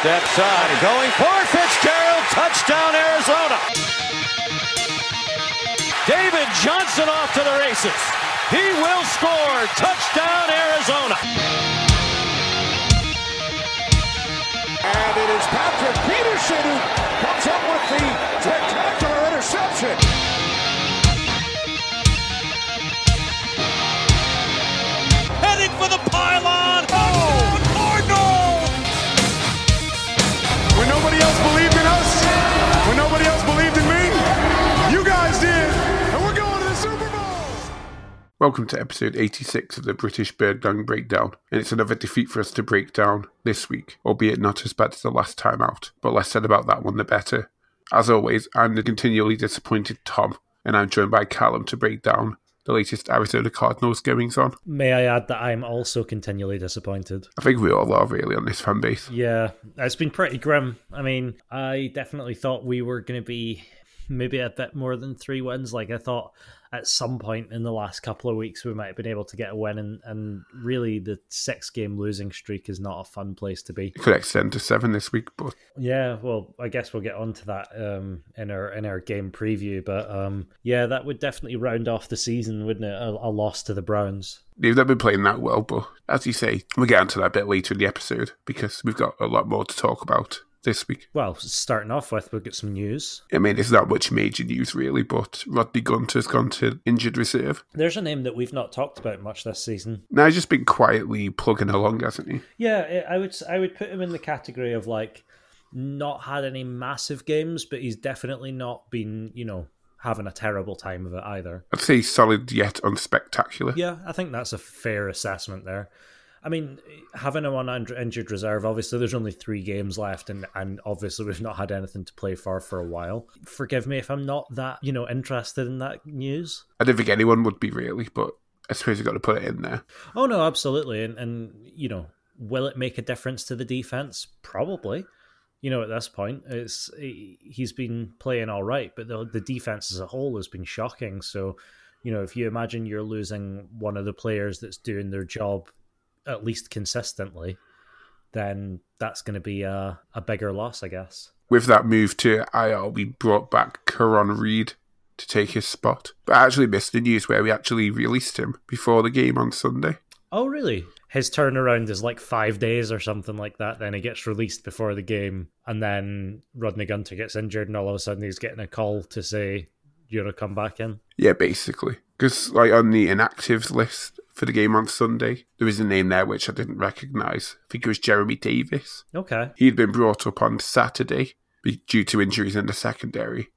Step side, going for Fitzgerald. Touchdown, Arizona. David Johnson off to the races. He will score. Touchdown, Arizona. And it is Patrick Peterson who comes up with the spectacular interception. Heading for the pylon. Welcome to episode 86 of the British Bird Gang Breakdown, and it's another defeat for us to break down this week, albeit not as bad as the last time out, but less said about that one the better. As always, I'm the continually disappointed Tom, and I'm joined by Callum to break down the latest Arizona Cardinals goings on. May I add that I'm also continually disappointed? I think we all are really on this fan base. Yeah, it's been pretty grim. I mean, I definitely thought we were going to be maybe a bit more than three wins. Like, I thought at some point in the last couple of weeks we might have been able to get a win, and, and really the six game losing streak is not a fun place to be. It could extend to seven this week, but Yeah, well, I guess we'll get onto that um, in our in our game preview, but um, yeah, that would definitely round off the season, wouldn't it? A, a loss to the Browns. they've not been playing that well. But as you say, we'll get onto that a bit later in the episode because we've got a lot more to talk about this week. Well, starting off with, we'll get some news. I mean, it's not much major news really, but Rodney Gunter's gone to injured reserve. There's a name that we've not talked about much this season. Now he's just been quietly plugging along, hasn't he? Yeah, I I would I would put him in the category of like not had any massive games, but he's definitely not been you know having a terrible time of it either. I'd say solid yet unspectacular. Yeah, I think that's a fair assessment there. I mean, having him on injured reserve, obviously there's only three games left, and, and obviously we've not had anything to play for for a while. Forgive me if I'm not that you know interested in that news. I don't think anyone would be really, but I suppose you've got to put it in there. Oh no, absolutely, and and you know, will it make a difference to the defense? Probably. You know, at this point, it's he's been playing all right, but the the defense as a whole has been shocking. So, you know, if you imagine you're losing one of the players that's doing their job at least consistently, then that's going to be a, a bigger loss, I guess. With that move to IR, we brought back Caraun Reid to take his spot. But I actually missed the news where we actually released him before the game on Sunday. Oh, really? His turnaround is like five days or something like that. Then he gets released before the game, and then Rodney Gunter gets injured, and all of a sudden he's getting a call to say, "You're to come back in." Yeah, basically. Because like on the inactives list for the game on Sunday, there was a name there which I didn't recognise. I think it was Jeremy Davis. Okay. He'd been brought up on Saturday due to injuries in the secondary,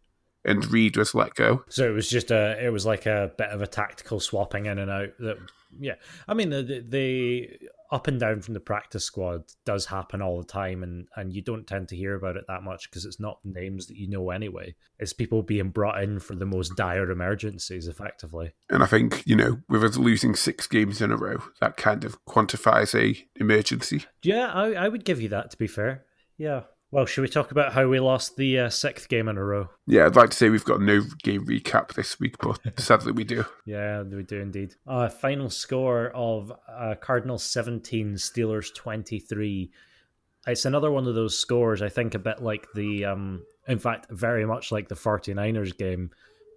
and Reid was let go. So it was just a, it was like a bit of a tactical swapping in and out. That, yeah, I mean the, the up and down from the practice squad does happen all the time, and and you don't tend to hear about it that much because it's not names that you know anyway. It's people being brought in for the most dire emergencies, effectively. And I think, you know, with us losing six games in a row, that kind of quantifies a emergency. Yeah, I, I would give you that. To be fair, yeah. Well, should we talk about how we lost the uh, sixth game in a row? Yeah, I'd like to say we've got no game recap this week, but sadly we do. Yeah, we do indeed. Uh, final score of uh, Cardinals 17, Steelers 23. It's another one of those scores, I think, a bit like the, um, in fact, very much like the 49ers game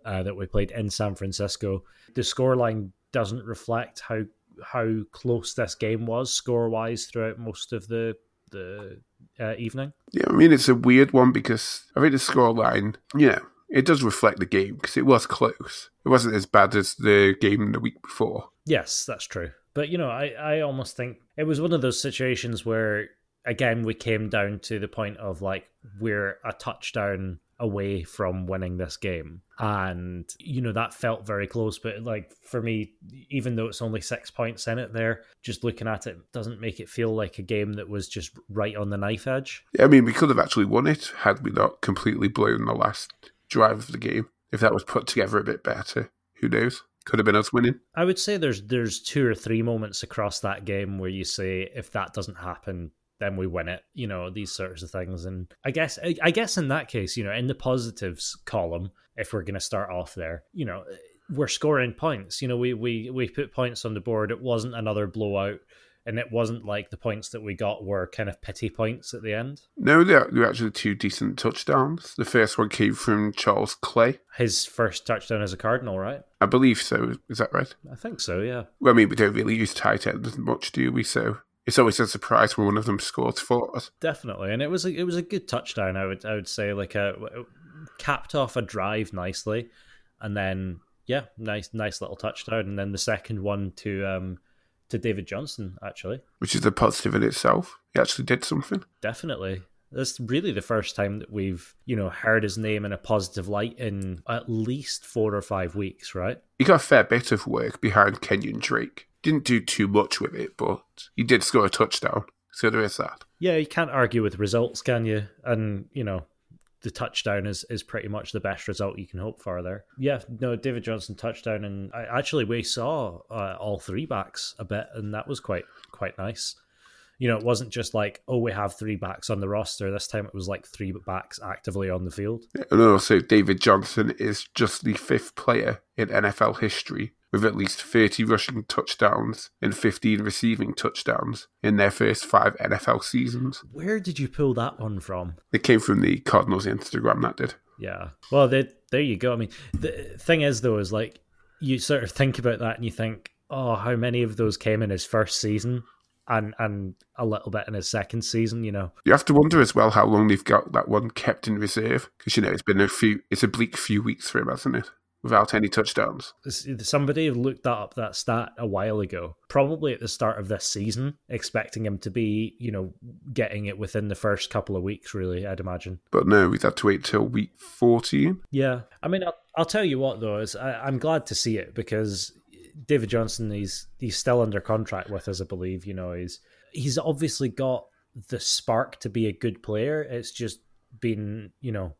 uh, that we played in San Francisco. The scoreline doesn't reflect how how close this game was score wise throughout most of the the uh, evening. Yeah, I mean, it's a weird one because I think the scoreline, know, it does reflect the game because it was close. It wasn't as bad as the game the week before. Yes, that's true. But you know, I, I almost think it was one of those situations where again we came down to the point of like we're a touchdown away from winning this game. And you know, that felt very close, but like for me, even though it's only six points in it there, just looking at it doesn't make it feel like a game that was just right on the knife edge. Yeah, I mean, we could have actually won it had we not completely blown the last drive of the game. If that was put together a bit better, who knows? Could have been us winning. I would say there's there's two or three moments across that game where you say if that doesn't happen, then we win it. You know these sorts of things, and I guess I, I guess in that case, you know, in the positives column, if we're going to start off there, you know, we're scoring points. You know, we we we put points on the board. It wasn't another blowout. and it wasn't like the points that we got were kind of pity points at the end. No, they're, they're actually two decent touchdowns. The first one came from Charles Clay. His first touchdown as a Cardinal, right? I believe so. Is that right? I think so, yeah. Well, I mean, we don't really use tight ends much, do we? So it's always a surprise when one of them scores for us. Definitely, and it was a, it was a good touchdown. I would I would say like a capped off a drive nicely, and then yeah, nice nice little touchdown, and then the second one to um to David Johnson actually, which is a positive in itself. He actually did something. Definitely. That's really the first time that we've, you know, heard his name in a positive light in at least four or five weeks, right? He got a fair bit of work behind Kenyon Drake. Didn't do too much with it, but he did score a touchdown. So there is that. Yeah, you can't argue with results, can you? And, you know, the touchdown is, is pretty much the best result you can hope for there. Yeah, no, David Johnson touchdown, and I, actually we saw uh, all three backs a bit, and that was quite quite nice. You know, it wasn't just like oh we have three backs on the roster. This time it was like three backs actively on the field. And also, David Johnson is just the fifth player in NFL history with at least 30 rushing touchdowns and 15 receiving touchdowns in their first five NFL seasons. Where did you pull that one from? It came from the Cardinals Instagram, that did. Yeah. Well, they, there you go. I mean, the thing is, though, is like you sort of think about that and you think, oh, how many of those came in his first season? and and a little bit in his second season. You know, you have to wonder as well how long they've got that one kept in reserve because you know it's been a few, it's a bleak few weeks for him, hasn't it? Without any touchdowns. Somebody looked up that stat a while ago, probably at the start of this season, expecting him to be, you know, getting it within the first couple of weeks, really, I'd imagine. But no, we've had to wait till week 14. Yeah. I mean, I'll, I'll tell you what, though, is I, I'm glad to see it because David Johnson, he's, he's still under contract with us, I believe. You know, he's, he's obviously got the spark to be a good player. It's just been, you know,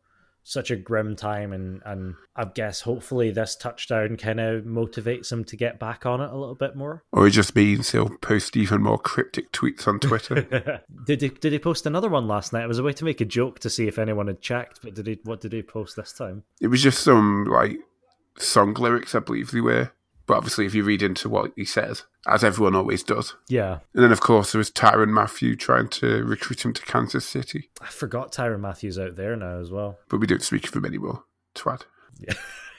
such a grim time and and I guess hopefully this touchdown kind of motivates him to get back on it a little bit more. Or it just means he'll post even more cryptic tweets on Twitter. did he did he post another one last night? It was a way to make a joke to see if anyone had checked, but did he what did he post this time? It was just some like song lyrics, I believe they were. But obviously, if you read into what he says, as everyone always does. Yeah. And then, of course, there was Tyrann Mathieu trying to recruit him to Kansas City. I forgot Tyrann Mathieu's out there now as well. But we don't speak of him anymore. Twat. Yeah.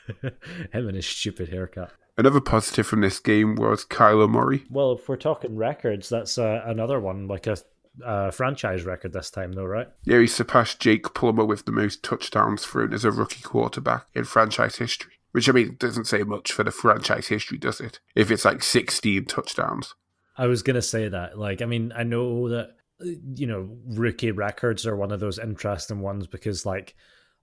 him and his stupid haircut. Another positive from this game was Kyler Murray. Well, if we're talking records, that's uh, another one, like a uh, franchise record this time, though, right? Yeah, he surpassed Jake Plummer with the most touchdowns thrown as a rookie quarterback in franchise history. Which I mean doesn't say much for the franchise history, does it? If it's like sixteen touchdowns. I was gonna say that. Like, I mean, I know that you know rookie records are one of those interesting ones because like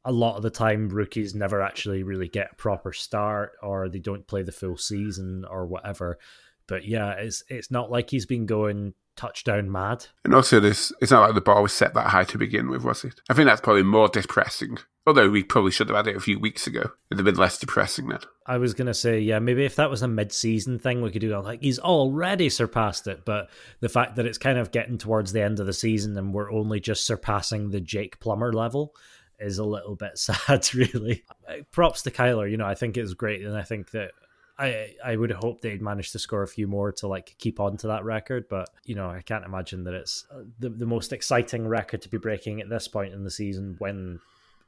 a lot of the time rookies never actually really get a proper start or they don't play the full season or whatever. But yeah, it's it's not like he's been going touchdown mad. And also, this it's not like the bar was set that high to begin with, was it? I think that's probably more depressing. Although we probably should have had it a few weeks ago. It'd have been less depressing then. I was gonna say, yeah, maybe if that was a mid-season thing, we could do that. Like he's already surpassed it, but the fact that it's kind of getting towards the end of the season and we're only just surpassing the Jake Plummer level is a little bit sad, really. Props to Kyler. You know, I think it was great, and I think that I I would hope they'd manage to score a few more to like keep on to that record, but you know I can't imagine that it's uh, the the most exciting record to be breaking at this point in the season when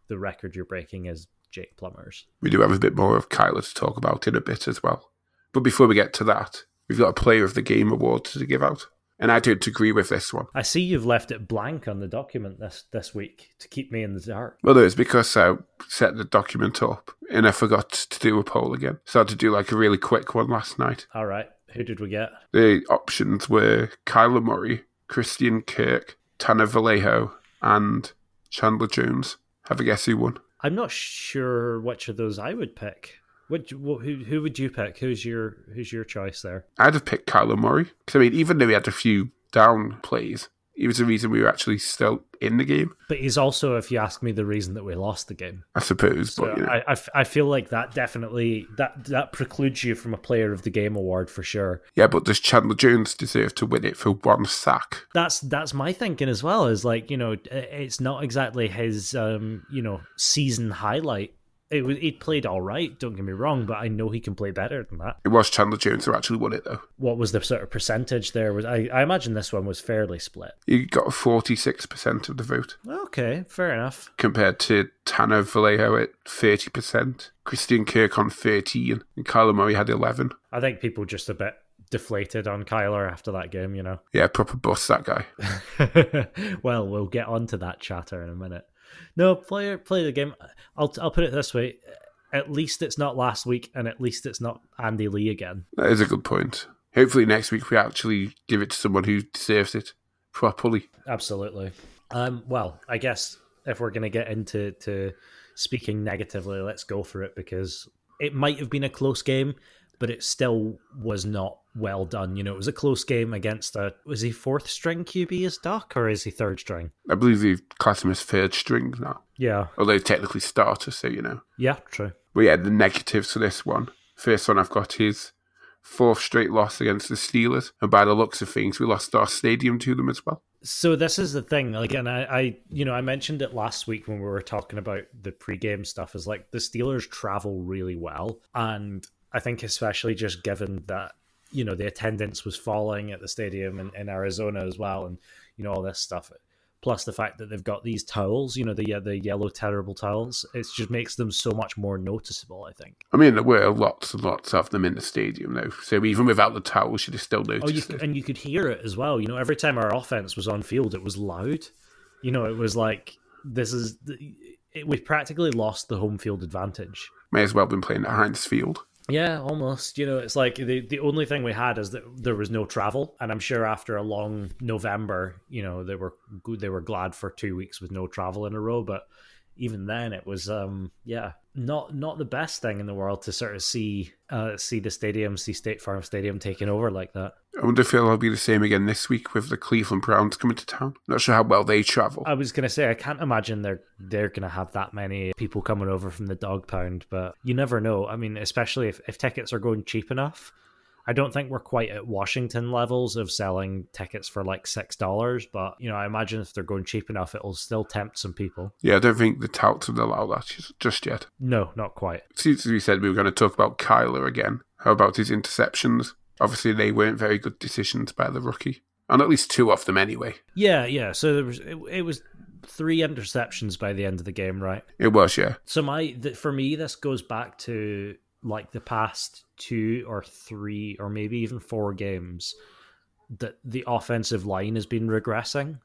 the record you're breaking is Jake Plummer's. We do have a bit more of Kyler to talk about in a bit as well, but before we get to that, we've got a Player of the Game award to give out. And I don't agree with this one. I see you've left it blank on the document this this week to keep me in the dark. Well, no, it's because I set the document up and I forgot to do a poll again. So I had to do like a really quick one last night. All right. Who did we get? The options were Kyler Murray, Christian Kirk, Tanner Vallejo, and Chandler Jones. Have a guess who won? I'm not sure which of those I would pick. What, who who would you pick? Who's your who's your choice there? I'd have picked Kyler Murray because I mean, even though he had a few down plays, he was the reason we were actually still in the game. But he's also, if you ask me, the reason that we lost the game. I suppose, so but you know. I, I, I feel like that definitely that that precludes you from a Player of the Game award for sure. Yeah, but does Chandler Jones deserve to win it for one sack? That's that's my thinking as well. Is like you know, it's not exactly his um you know season highlight it was he played all right. Don't get me wrong, but I know he can play better than that. It was Chandler Jones who actually won it though. What was the sort of percentage there? Was I, I imagine this one was fairly split. He got forty six percent of the vote Okay, fair enough. compared to Tanner Vallejo at thirty percent, Christian Kirk on thirteen, and Kyler Murray had eleven. I think people just a bit deflated on Kyler after that game. You know. Yeah, proper bust that guy. well, we'll get on to that chatter in a minute. No, play play the game. I'll I'll put it this way: at least it's not last week, and at least it's not Andy Lee again. That is a good point. Hopefully next week we actually give it to someone who deserves it properly. Absolutely. Um. Well, I guess if we're gonna get into to speaking negatively, let's go for it because it might have been a close game, but it still was not well done. You know, it was a close game against a was he fourth string QB as Duck or is he third string? I believe they class him as third string now, Yeah. although technically starter, so you know. Yeah, true. But yeah, the negatives for this one. First one I've got is fourth straight loss against the Steelers, and by the looks of things, we lost our stadium to them as well. So this is the thing. Like, and I, I, you know, I mentioned it last week when we were talking about the pregame stuff. Is like the Steelers travel really well, and I think especially just given that you know the attendance was falling at the stadium in, in Arizona as well, and you know all this stuff. Plus the fact that they've got these towels, you know, the the yellow terrible towels, it just makes them so much more noticeable. I think. I mean, there were lots and lots of them in the stadium, though. So even without the towels, you'd have still Oh, you noticed could, it. and you could hear it as well. You know, every time our offense was on field, it was loud. You know, it was like this is it, we practically lost the home field advantage. May as well have been playing at Heinz Field. Yeah, almost. You know, it's like the the only thing we had is that there was no travel, and I'm sure after a long November, you know, they were good. They were glad for two weeks with no travel in a row, but even then, it was um yeah not not the best thing in the world to sort of see uh see the stadium, see State Farm Stadium taking over like that. I wonder if it'll be the same again this week with the Cleveland Browns coming to town. Not sure how well they travel. I was gonna say I can't imagine they're they're gonna have that many people coming over from the dog pound, but you never know. I mean, especially if, if tickets are going cheap enough. I don't think we're quite at Washington levels of selling tickets for like six dollars, but you know, I imagine if they're going cheap enough, it'll still tempt some people. yeah, I don't think the touts would allow that just- just yet. No, not quite. Since we said we were going to talk about Kyler again, how about his interceptions? Obviously, they weren't very good decisions by the rookie. And at least two of them anyway. Yeah, yeah. So there was it, it was three interceptions by the end of the game, right? It was, yeah. So my th- for me, this goes back to like the past two or three or maybe even four games that the offensive line has been regressing.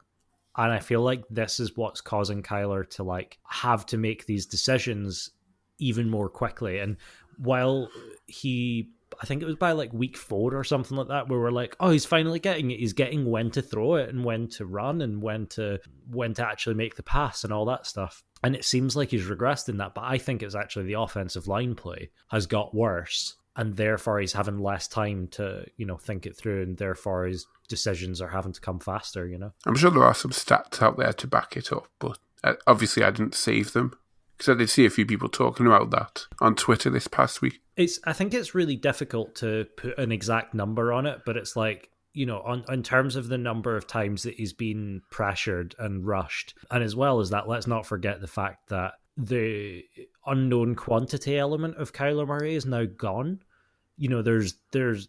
And I feel like this is what's causing Kyler to like have to make these decisions even more quickly. And while he I think it was by like week four or something like that, where we're like, oh, he's finally getting it. He's getting when to throw it and when to run and when to when to actually make the pass and all that stuff. And it seems like he's regressed in that, but I think it's actually the offensive line play has got worse, and therefore he's having less time to you know think it through, and therefore his decisions are having to come faster. You know. I'm sure there are some stats out there to back it up, but uh, obviously I didn't save them. Because I did see a few people talking about that on Twitter this past week. It's I think it's really difficult to put an exact number on it, but it's like you know, on in terms of the number of times that he's been pressured and rushed, and as well as that, let's not forget the fact that the unknown quantity element of Kyler Murray is now gone. You know, there's there's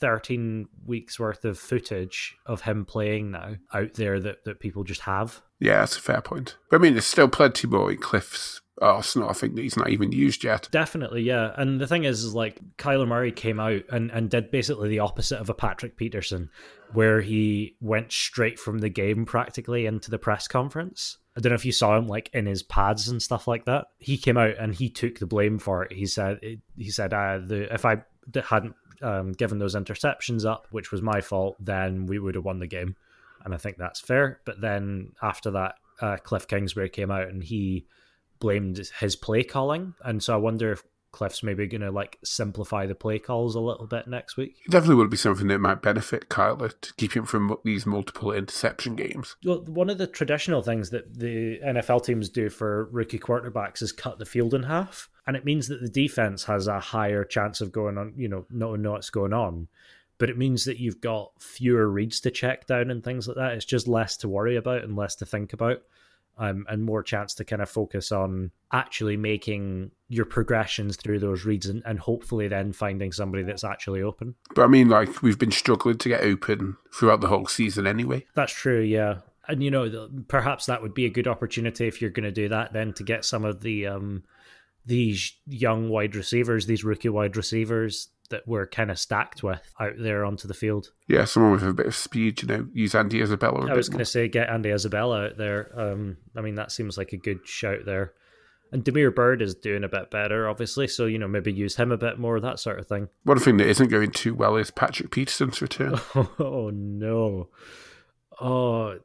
13 weeks worth of footage of him playing now out there that, that people just have. Yeah, that's a fair point. But I mean, there's still plenty more in Cliff's arsenal. I think that he's not even used yet. Definitely, yeah. And the thing is, is like Kyler Murray came out and, and did basically the opposite of a Patrick Peterson, where he went straight from the game practically into the press conference. I don't know if you saw him like in his pads and stuff like that. He came out and he took the blame for it. He said, he said, uh, the if I hadn't um, given those interceptions up, which was my fault, then we would have won the game. And I think that's fair. But then after that, uh, Cliff Kingsbury came out and he blamed his play calling, and so I wonder if Cliff's maybe going to like simplify the play calls a little bit next week. It definitely would be something that might benefit Kyler to keep him from these multiple interception games. Well, one of the traditional things that the NFL teams do for rookie quarterbacks is cut the field in half, and it means that the defense has a higher chance of going on, you know, not know what's going on. But it means that you've got fewer reads to check down and things like that. It's just less to worry about and less to think about. Um, and more chance to kind of focus on actually making your progressions through those reads and, and hopefully then finding somebody that's actually open. But I mean, like, we've been struggling to get open throughout the whole season anyway. That's true, yeah. And, you know, perhaps that would be a good opportunity if you're going to do that then to get some of the. Um, these young wide receivers, these rookie wide receivers that we're kind of stacked with out there onto the field. Yeah, someone with a bit of speed, you know, use Andy Isabella. I was going to say get Andy Isabella out there. Um, I mean, that seems like a good shout there. And Damiere Byrd is doing a bit better, obviously. So, you know, maybe use him a bit more, that sort of thing. One thing that isn't going too well is Patrick Peterson's return. oh, no. Oh,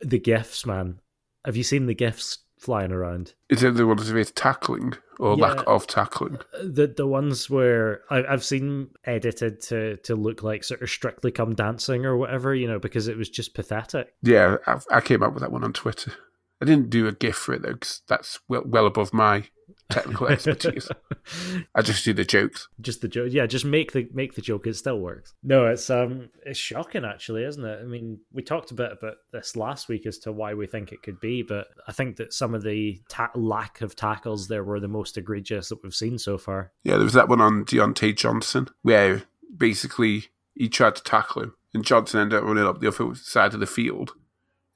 the gifts, man. Have you seen the gifts flying around? Is it the ones with tackling or yeah, lack of tackling? Uh, the the ones where I, I've seen edited to, to look like sort of strictly come dancing or whatever, you know, because it was just pathetic. Yeah, I, I came up with that one on Twitter. I didn't do a GIF for it though, because that's well, well above my technical expertise. I just do the jokes. Just the joke, yeah. Just make the make the joke. It still works. No, it's um, it's shocking actually, isn't it? I mean, we talked a bit about this last week as to why we think it could be, but I think that some of the ta- lack of tackles there were the most egregious that we've seen so far. Yeah, there was that one on Diontae Johnson where basically he tried to tackle him, and Johnson ended up running up the other side of the field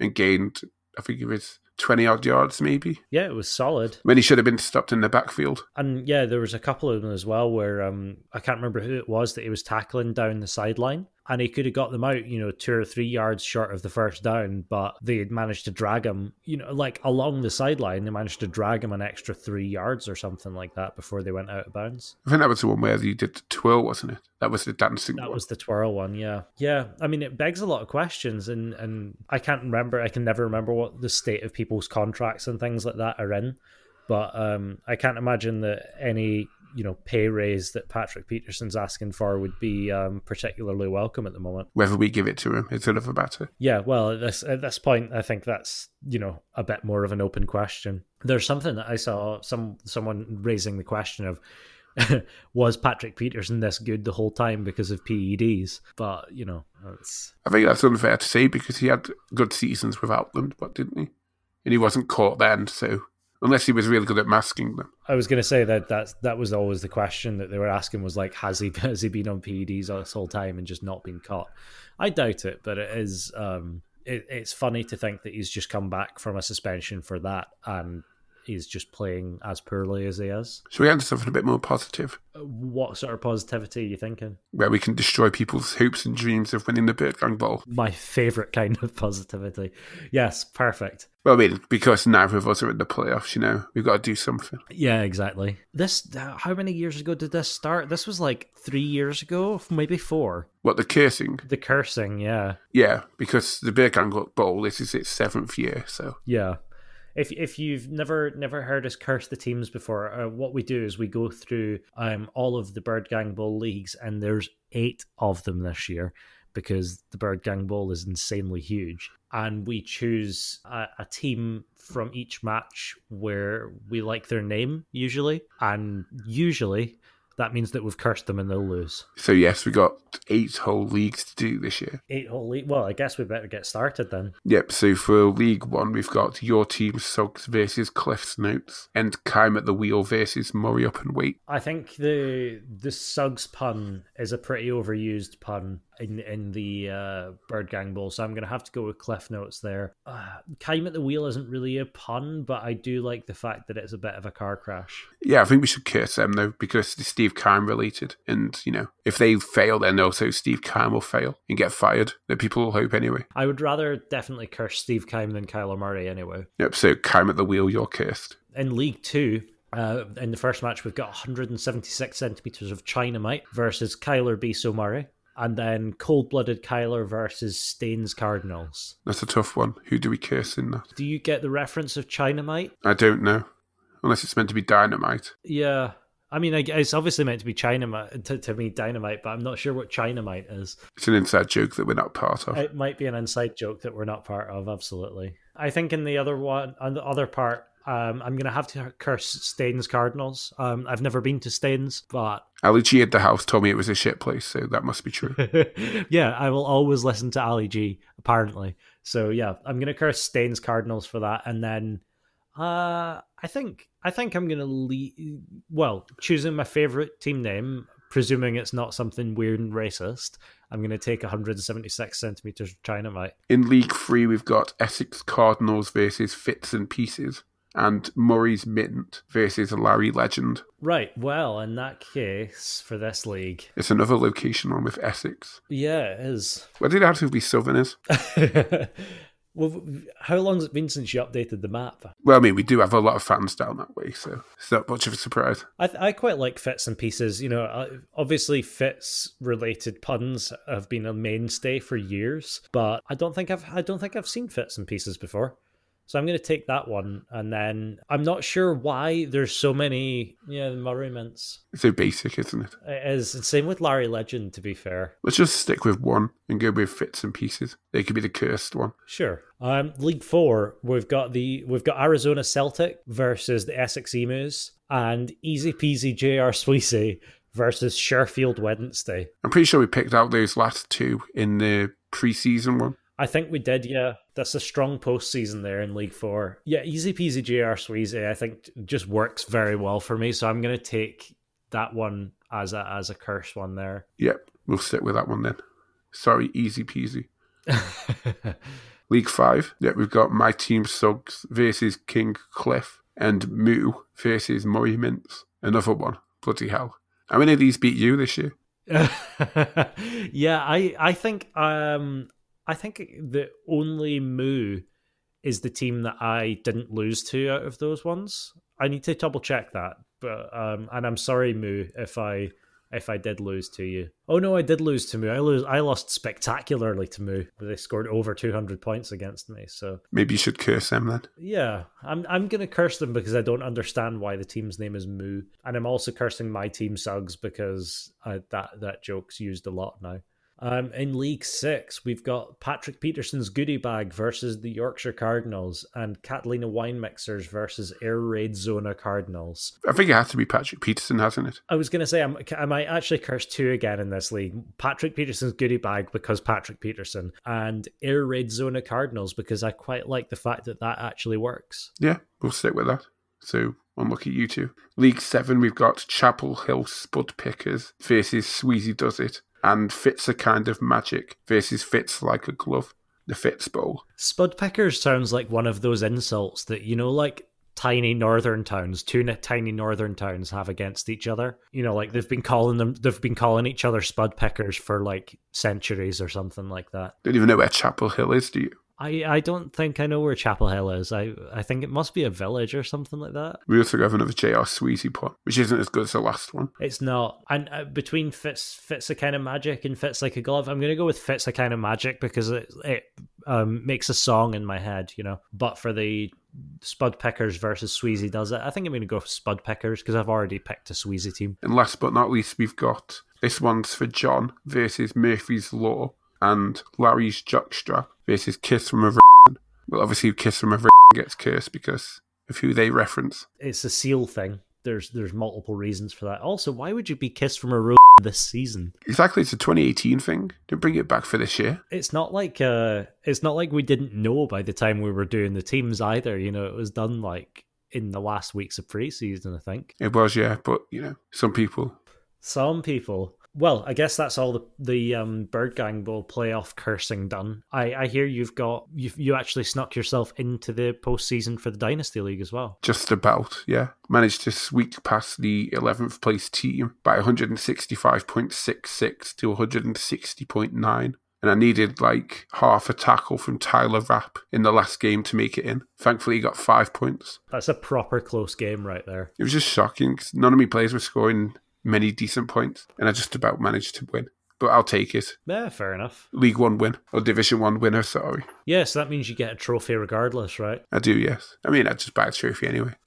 and gained, I think it was 20 odd yards, maybe. Yeah, it was solid. When he should have been stopped in the backfield. And yeah, there was a couple of them as well where um, I can't remember who it was that he was tackling down the sideline and he could have got them out, you know, two or three yards short of the first down, but they had managed to drag him, you know, like along the sideline. They managed to drag him an extra three yards or something like that before they went out of bounds. I think that was the one where he did the twirl, wasn't it? That was the dancing. That one. was the twirl one, yeah, yeah. I mean, it begs a lot of questions, and and I can't remember. I can never remember what the state of people's contracts and things like that are in. But um, I can't imagine that any you know pay raise that Patrick Peterson's asking for would be um, particularly welcome at the moment. Whether we give it to him is another matter. Yeah, well, at this at this point, I think that's you know a bit more of an open question. There's something that I saw some someone raising the question of. was Patrick Peterson this good the whole time because of PEDs? But you know, it's. I think that's unfair to say because he had good seasons without them, but didn't he? And he wasn't caught then, so unless he was really good at masking them. I was going to say that that that was always the question that they were asking was like, has he has he been on PEDs this whole time and just not been caught? I doubt it, but it is. Um, it, it's funny to think that he's just come back from a suspension for that and he's just playing as poorly as he is. Should we enter something a bit more positive? What sort of positivity are you thinking? Where we can destroy people's hopes and dreams of winning the Bird Gang Bowl. My favourite kind of positivity. Yes, perfect. Well, I mean, because neither of us are in the playoffs, you know, we've got to do something. Yeah, exactly. This, how many years ago did this start? This was like three years ago, maybe four. What, the cursing? The cursing, yeah. Yeah, because the Bird Gang Bowl, this is its seventh year, so. Yeah if if you've never never heard us curse the teams before, uh, what we do is we go through um, all of the Bird Gang Bowl leagues, and there's eight of them this year because the Bird Gang Bowl is insanely huge, and we choose a, a team from each match where we like their name usually, and usually that means that we've cursed them and they'll lose. So yes, we got eight whole leagues to do this year. Eight whole league. Well, I guess we better get started then. Yep. So for League One, we've got your team Suggs versus Cliff's Notes, and Keim at the Wheel versus Murray Up and Wait. I think the the Suggs pun is a pretty overused pun in in the uh, Bird Gang Bowl, so I'm going to have to go with Cliff Notes there. Uh, Keim at the Wheel isn't really a pun, but I do like the fact that it's a bit of a car crash. Yeah, I think we should curse them though because the Steve Keim related, and you know if they fail, then also Steve Keim will fail and get fired. That people will hope anyway. I would rather definitely curse Steve Keim than Kyler Murray anyway. Yep. So Keim at the Wheel, you're cursed. In League Two, uh, in the first match, we've got 176 centimeters of Chynamite versus Kyler B. So Murray and then cold blooded Kyler versus Staines Cardinals. That's a tough one. Who do we curse in that? Do you get the reference of Chynamite? I don't know. Unless it's meant to be dynamite. Yeah. I mean, it's obviously meant to be Chynamite to, to me dynamite, but I'm not sure what Chynamite is. It's an inside joke that we're not part of. It might be an inside joke that we're not part of. Absolutely. I think in the other one, on the other part, Um, I'm going to have to curse Staines Cardinals. Um, I've never been to Staines, but Ali G at the house told me it was a shit place, so that must be true. yeah, I will always listen to Ali G, apparently. So yeah, I'm going to curse Staines Cardinals for that. And then uh, I think I think I'm going to leave. Well, choosing my favorite team name, presuming it's not something weird and racist, I'm going to take 176 centimeters China mate. In League Three, we've got Essex Cardinals versus Fits and Pieces, and Murray's Mint versus Larry Legend. Right. Well, in that case, for this league, it's another location one with Essex. Yeah, it is. Where did it have to be Southerners? Well, how long has it been since you updated the map? Well, I mean, we do have a lot of fans down that way, so it's not much of a surprise. I, I quite like fits and pieces. You know, obviously fits related puns have been a mainstay for years, but I don't think I've I don't think I've seen fits and pieces before. So I'm going to take that one, and then I'm not sure why there's so many. Yeah, Murray mints. It's so basic, isn't it? It is. Same with Larry Legend. To be fair, let's just stick with one and go with fits and pieces. They could be the cursed one. Sure. Um, League Four, we've got the we've got Arizona Celtic versus the Essex Emus, and easy peasy JR Sweezy versus Sheffield Wednesday. I'm pretty sure we picked out those last two in the preseason one. I think we did, yeah. That's a strong postseason there in League Four. Yeah, easy peasy JR Sweezy, I think just works very well for me. So I'm gonna take that one as a as a curse one there. Yep, we'll sit with that one then. Sorry, easy peasy. League Five. Yeah, we've got my team Suggs versus King Cliff and Moo versus Murray Mints. Another one. Bloody hell. How many of these beat you this year? yeah, I I think um I think the only Moo is the team that I didn't lose to out of those ones. I need to double check that, but um, and I'm sorry, Moo, if I if I did lose to you. Oh no, I did lose to Moo. I lose. I lost spectacularly to Moo. They scored over 200 points against me. So maybe you should curse them then. Yeah, I'm. I'm gonna curse them because I don't understand why the team's name is Moo, and I'm also cursing my team Suggs because I, that that joke's used a lot now. Um, in League Six, we've got Patrick Peterson's goodie bag versus the Yorkshire Cardinals and Catalina Wine Mixers versus Air Raid Zona Cardinals. I think it has to be Patrick Peterson, hasn't it? I was going to say, I'm, I might actually curse two again in this league Patrick Peterson's goodie bag because Patrick Peterson, and Air Raid Zona Cardinals because I quite like the fact that that actually works. Yeah, we'll stick with that. So unlucky you two. League 7, we've got Chapel Hill Spud Pickers versus Sweezy Does It and Fits a Kind of Magic versus Fits Like a Glove, the Fits Bowl. Spudpickers sounds like one of those insults that, you know, like tiny northern towns, two tiny northern towns have against each other. You know, like they've been calling them, they've been calling each other spud pickers for like centuries or something like that. Don't even know where Chapel Hill is, do you? I, I don't think I know where Chapel Hill is. I I think it must be a village or something like that. We also have another JR Sweezy pot, which isn't as good as the last one. It's not. And uh, between fits fits a kind of magic and fits like a glove, I'm gonna go with fits a kind of magic because it it um, makes a song in my head, you know. But for the Spud Pickers versus Sweezy does it, I think I'm gonna go for Spud Pickers because I've already picked a Sweezy team. And last but not least, we've got this one's for John versus Murphy's Law and Larry's Jockstrap versus Kiss from a Virgin. Well, obviously, Kiss from a Virgin gets cursed because of who they reference. It's a seal thing. There's there's multiple reasons for that. Also, why would you be kissed from a rose this season? Exactly, it's a 2018 thing. Don't bring it back for this year. It's not like uh, it's not like we didn't know by the time we were doing the teams either. You know, it was done like in the last weeks of preseason. I think it was, yeah. But you know, some people, some people well, I guess that's all the the um, Bird Gang Bowl playoff cursing done. I, I hear you've got you you actually snuck yourself into the postseason for the Dynasty League as well. Just about, yeah. Managed to squeak past the eleventh place team by 165.66 to 160.9 and I needed like half a tackle from Taylor Rapp in the last game to make it in. Thankfully, he got five points. That's a proper close game right there. It was just shocking because none of my players were scoring many decent points, and I just about managed to win. But I'll take it. Yeah, fair enough. League One win or Division One winner. Sorry. Yes, that means you get a trophy regardless, right? I do. Yes. I mean, I just buy a trophy anyway.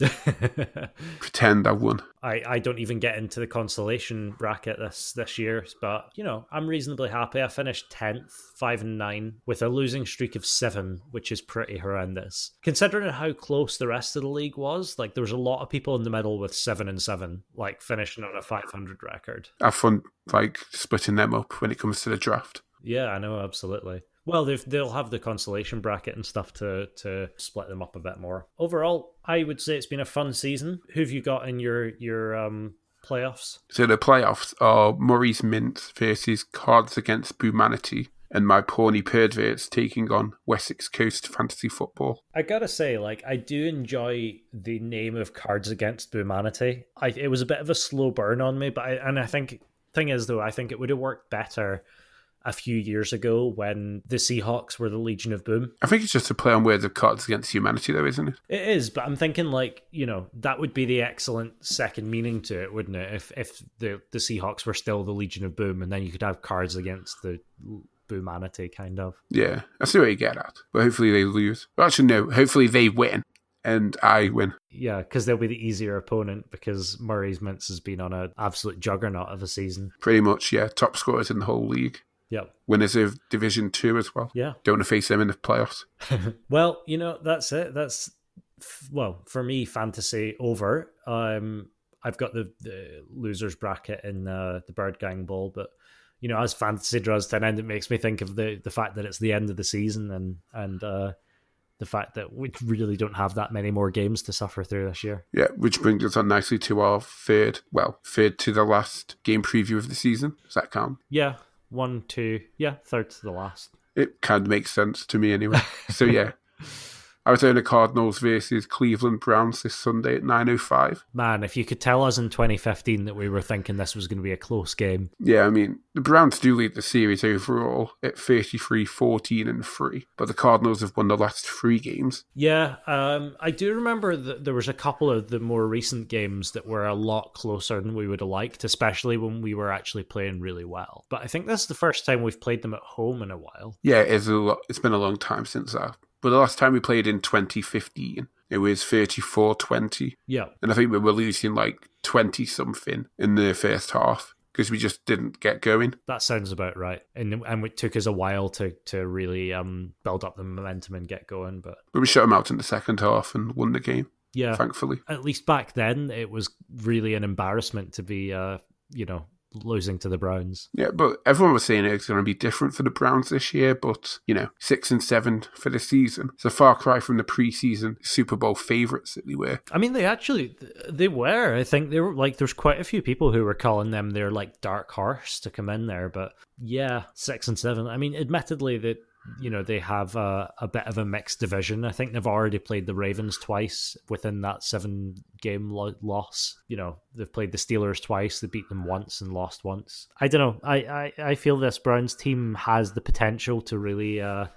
Pretend I won. I, I don't even get into the consolation bracket this this year, but you know I'm reasonably happy. I finished tenth, five and nine, with a losing streak of seven, which is pretty horrendous considering how close the rest of the league was. Like there was a lot of people in the middle with seven and seven, like finishing on a 500 record. Have fun like splitting them up when it comes to the draft. Yeah, I know, absolutely. Well, they'll have the consolation bracket and stuff to to split them up a bit more. Overall, I would say it's been a fun season. Who've you got in your your um, playoffs? So the playoffs are Murray's Mints versus Cards Against Humanity and my Pawnee Perverts taking on Wessex Coast Fantasy Football. I gotta say, like, I do enjoy the name of Cards Against Humanity. I, it was a bit of a slow burn on me, but I, and I think thing is though, I think it would have worked better a few years ago when the Seahawks were the Legion of Boom. I think it's just a play on words of Cards Against Humanity, though, isn't it? It is, but I'm thinking like you know that would be the excellent second meaning to it, wouldn't it? If if the the Seahawks were still the Legion of Boom, and then you could have Cards Against the Boomanity, kind of. Yeah, I see what you get at. But hopefully they lose. Well, actually, no. Hopefully they win and I win. Yeah, because they'll be the easier opponent because Murray's Mints has been on an absolute juggernaut of a season. Pretty much, yeah. Top scorers in the whole league. Yep. Winners of Division Two as well. Yeah. Don't want to face them in the playoffs. well, you know that's it. That's well for me, fantasy over. Um, I've got the, the losers bracket in uh, the Bird Gang Bowl, but you know, as fantasy draws to an end, it makes me think of the the fact that it's the end of the season and and uh, the fact that we really don't have that many more games to suffer through this year. Yeah, which brings us on nicely to our third, well, third to the last game preview of the season. Does that count? Yeah, one, two, yeah, third to the last. It kind of makes sense to me anyway. so yeah. Arizona Cardinals versus Cleveland Browns this Sunday at 9.05. Man, if you could tell us in 2015 that we were thinking this was going to be a close game. Yeah, I mean, the Browns do lead the series overall at 33 14 and 3, but the Cardinals have won the last three games. Yeah, um, I do remember that there was a couple of the more recent games that were a lot closer than we would have liked, especially when we were actually playing really well. But I think this is the first time we've played them at home in a while. Yeah, it's, a lot, it's been a long time since that. But the last time we played in 2015, it was 34 20. Yeah. And I think we were losing like 20 something in the first half because we just didn't get going. That sounds about right. And and it took us a while to to really um build up the momentum and get going, but but we shut them out in the second half and won the game. Yeah, thankfully. At least back then, it was really an embarrassment to be uh you know losing to the Browns. Yeah, but everyone was saying it's going to be different for the Browns this year. But you know, six and seven for the season. It's a far cry from the preseason Super Bowl favorites that they were. I mean, they actually they were. I think they were like there's quite a few people who were calling them their like dark horse to come in there. But yeah, six and seven. I mean, admittedly that you know they have a, a, bit of a mixed division. I think they've already played the Ravens twice within that seven game lo- loss. You know they've played the Steelers twice. They beat them once and lost once. I don't know. I I, I feel this Browns team has the potential to really. Uh,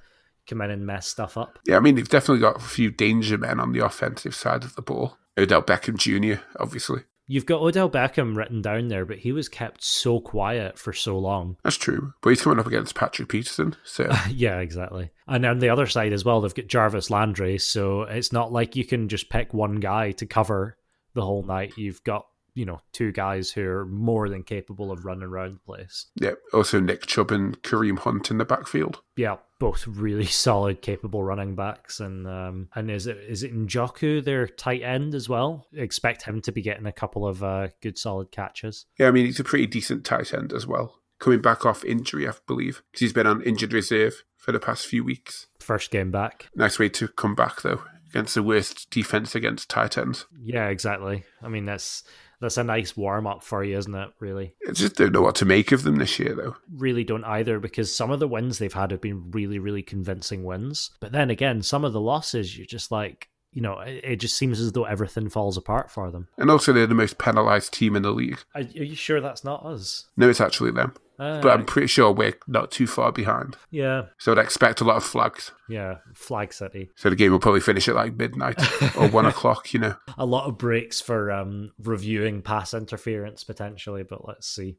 come in and mess stuff up. Yeah, I mean, they've definitely got a few danger men on the offensive side of the ball. Odell Beckham Jr., obviously. You've got Odell Beckham written down there, but he was kept so quiet for so long. That's true. But he's coming up against Patrick Peterson, so yeah, exactly. And on the other side as well, they've got Jarvis Landry, so it's not like you can just pick one guy to cover the whole night. You've got you know, two guys who are more than capable of running around the place. Yeah. Also, Nick Chubb and Kareem Hunt in the backfield. Yeah, both really solid, capable running backs. And um, and is it is it Njoku, their tight end as well? Expect him to be getting a couple of uh, good, solid catches. Yeah, I mean, he's a pretty decent tight end as well. Coming back off injury, I believe, because he's been on injured reserve for the past few weeks. First game back. Nice way to come back though against the worst defense against tight ends. Yeah, exactly. I mean, that's that's a nice warm up for you, isn't it? Really. I just don't know what to make of them this year, though. Really don't either, because some of the wins they've had have been really, really convincing wins. But then again, some of the losses, you're just like, you know, it, just seems as though everything falls apart for them. And also, they're the most penalised team in the league. Are, are you sure that's not us? No, it's actually them. Uh, but I'm pretty sure we're not too far behind. Yeah. So I'd expect a lot of flags. Yeah, flag city. So the game will probably finish at like midnight or one o'clock, you know. A lot of breaks for um, reviewing pass interference potentially, but let's see.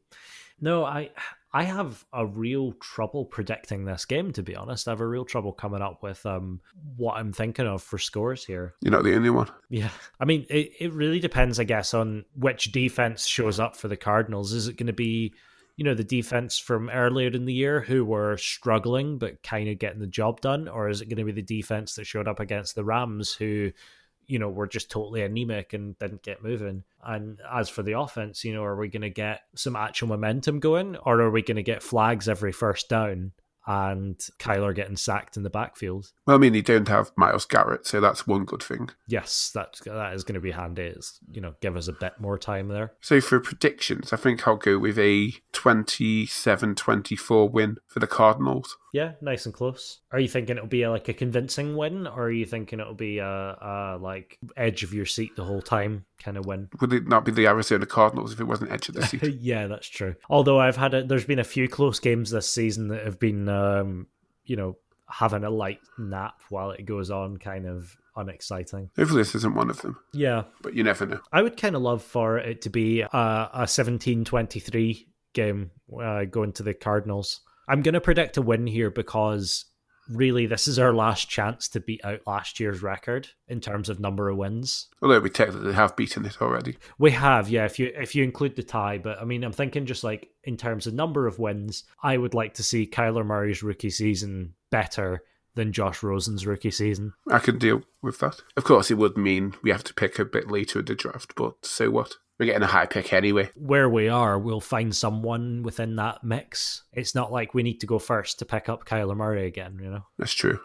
No, I I have a real trouble predicting this game, to be honest. I have a real trouble coming up with um, what I'm thinking of for scores here. You're not the only one. Yeah. I mean, it, it really depends, I guess, on which defense shows up for the Cardinals. Is it going to be, you know, the defense from earlier in the year who were struggling but kind of getting the job done? Or is it going to be the defense that showed up against the Rams who you know, were just totally anemic and didn't get moving. And as for the offense, you know, are we going to get some actual momentum going or are we going to get flags every first down? And Kyler getting sacked in the backfield. Well, I mean, he don't have Myles Garrett, so that's one good thing. Yes, that that is going to be handy. Is you know, give us a bit more time there. So for predictions, I think I'll go with a 27-24 win for the Cardinals. Yeah, nice and close. Are you thinking it'll be a, like a convincing win, or are you thinking it'll be a, a like edge of your seat the whole time kind of win? Would it not be the Arizona Cardinals if it wasn't edge of the seat? yeah, that's true. Although I've had a, there's been a few close games this season that have been, um, you know, having a light nap while it goes on, kind of unexciting. Hopefully, this isn't one of them. Yeah, but you never know. I would kind of love for it to be a, a 17-23 game uh, going to the Cardinals. I'm going to predict a win here because really this is our last chance to beat out last year's record in terms of number of wins. Although we technically have beaten it already. We have, yeah, if you if you include the tie, but I mean I'm thinking just like in terms of number of wins, I would like to see Kyler Murray's rookie season better than Josh Rosen's rookie season. I can deal with that. Of course it would mean we have to pick a bit later in the draft, but so what? We're getting a high pick anyway. Where we are, we'll find someone within that mix. It's not like we need to go first to pick up Kyler Murray again, you know? That's true.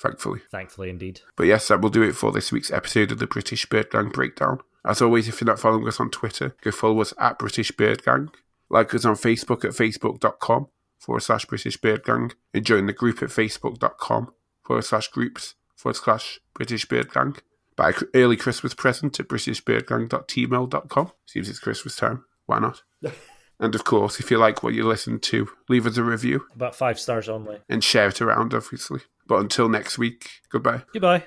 Thankfully. Thankfully, indeed. But yes, that will do it for this week's episode of the British Bird Gang Breakdown. As always, if you're not following us on Twitter, go follow us at British Bird Gang. Like us on Facebook at facebook.com forward slash British Bird Gang. And join the group at facebook.com forward slash groups forward slash British Bird Gang buy an early Christmas present at britishbirdgang.teemill.com. Seems it's Christmas time. Why not? and of course, if you like what you listen to, leave us a review. About five stars only. And share it around, obviously. But until next week, goodbye. Goodbye.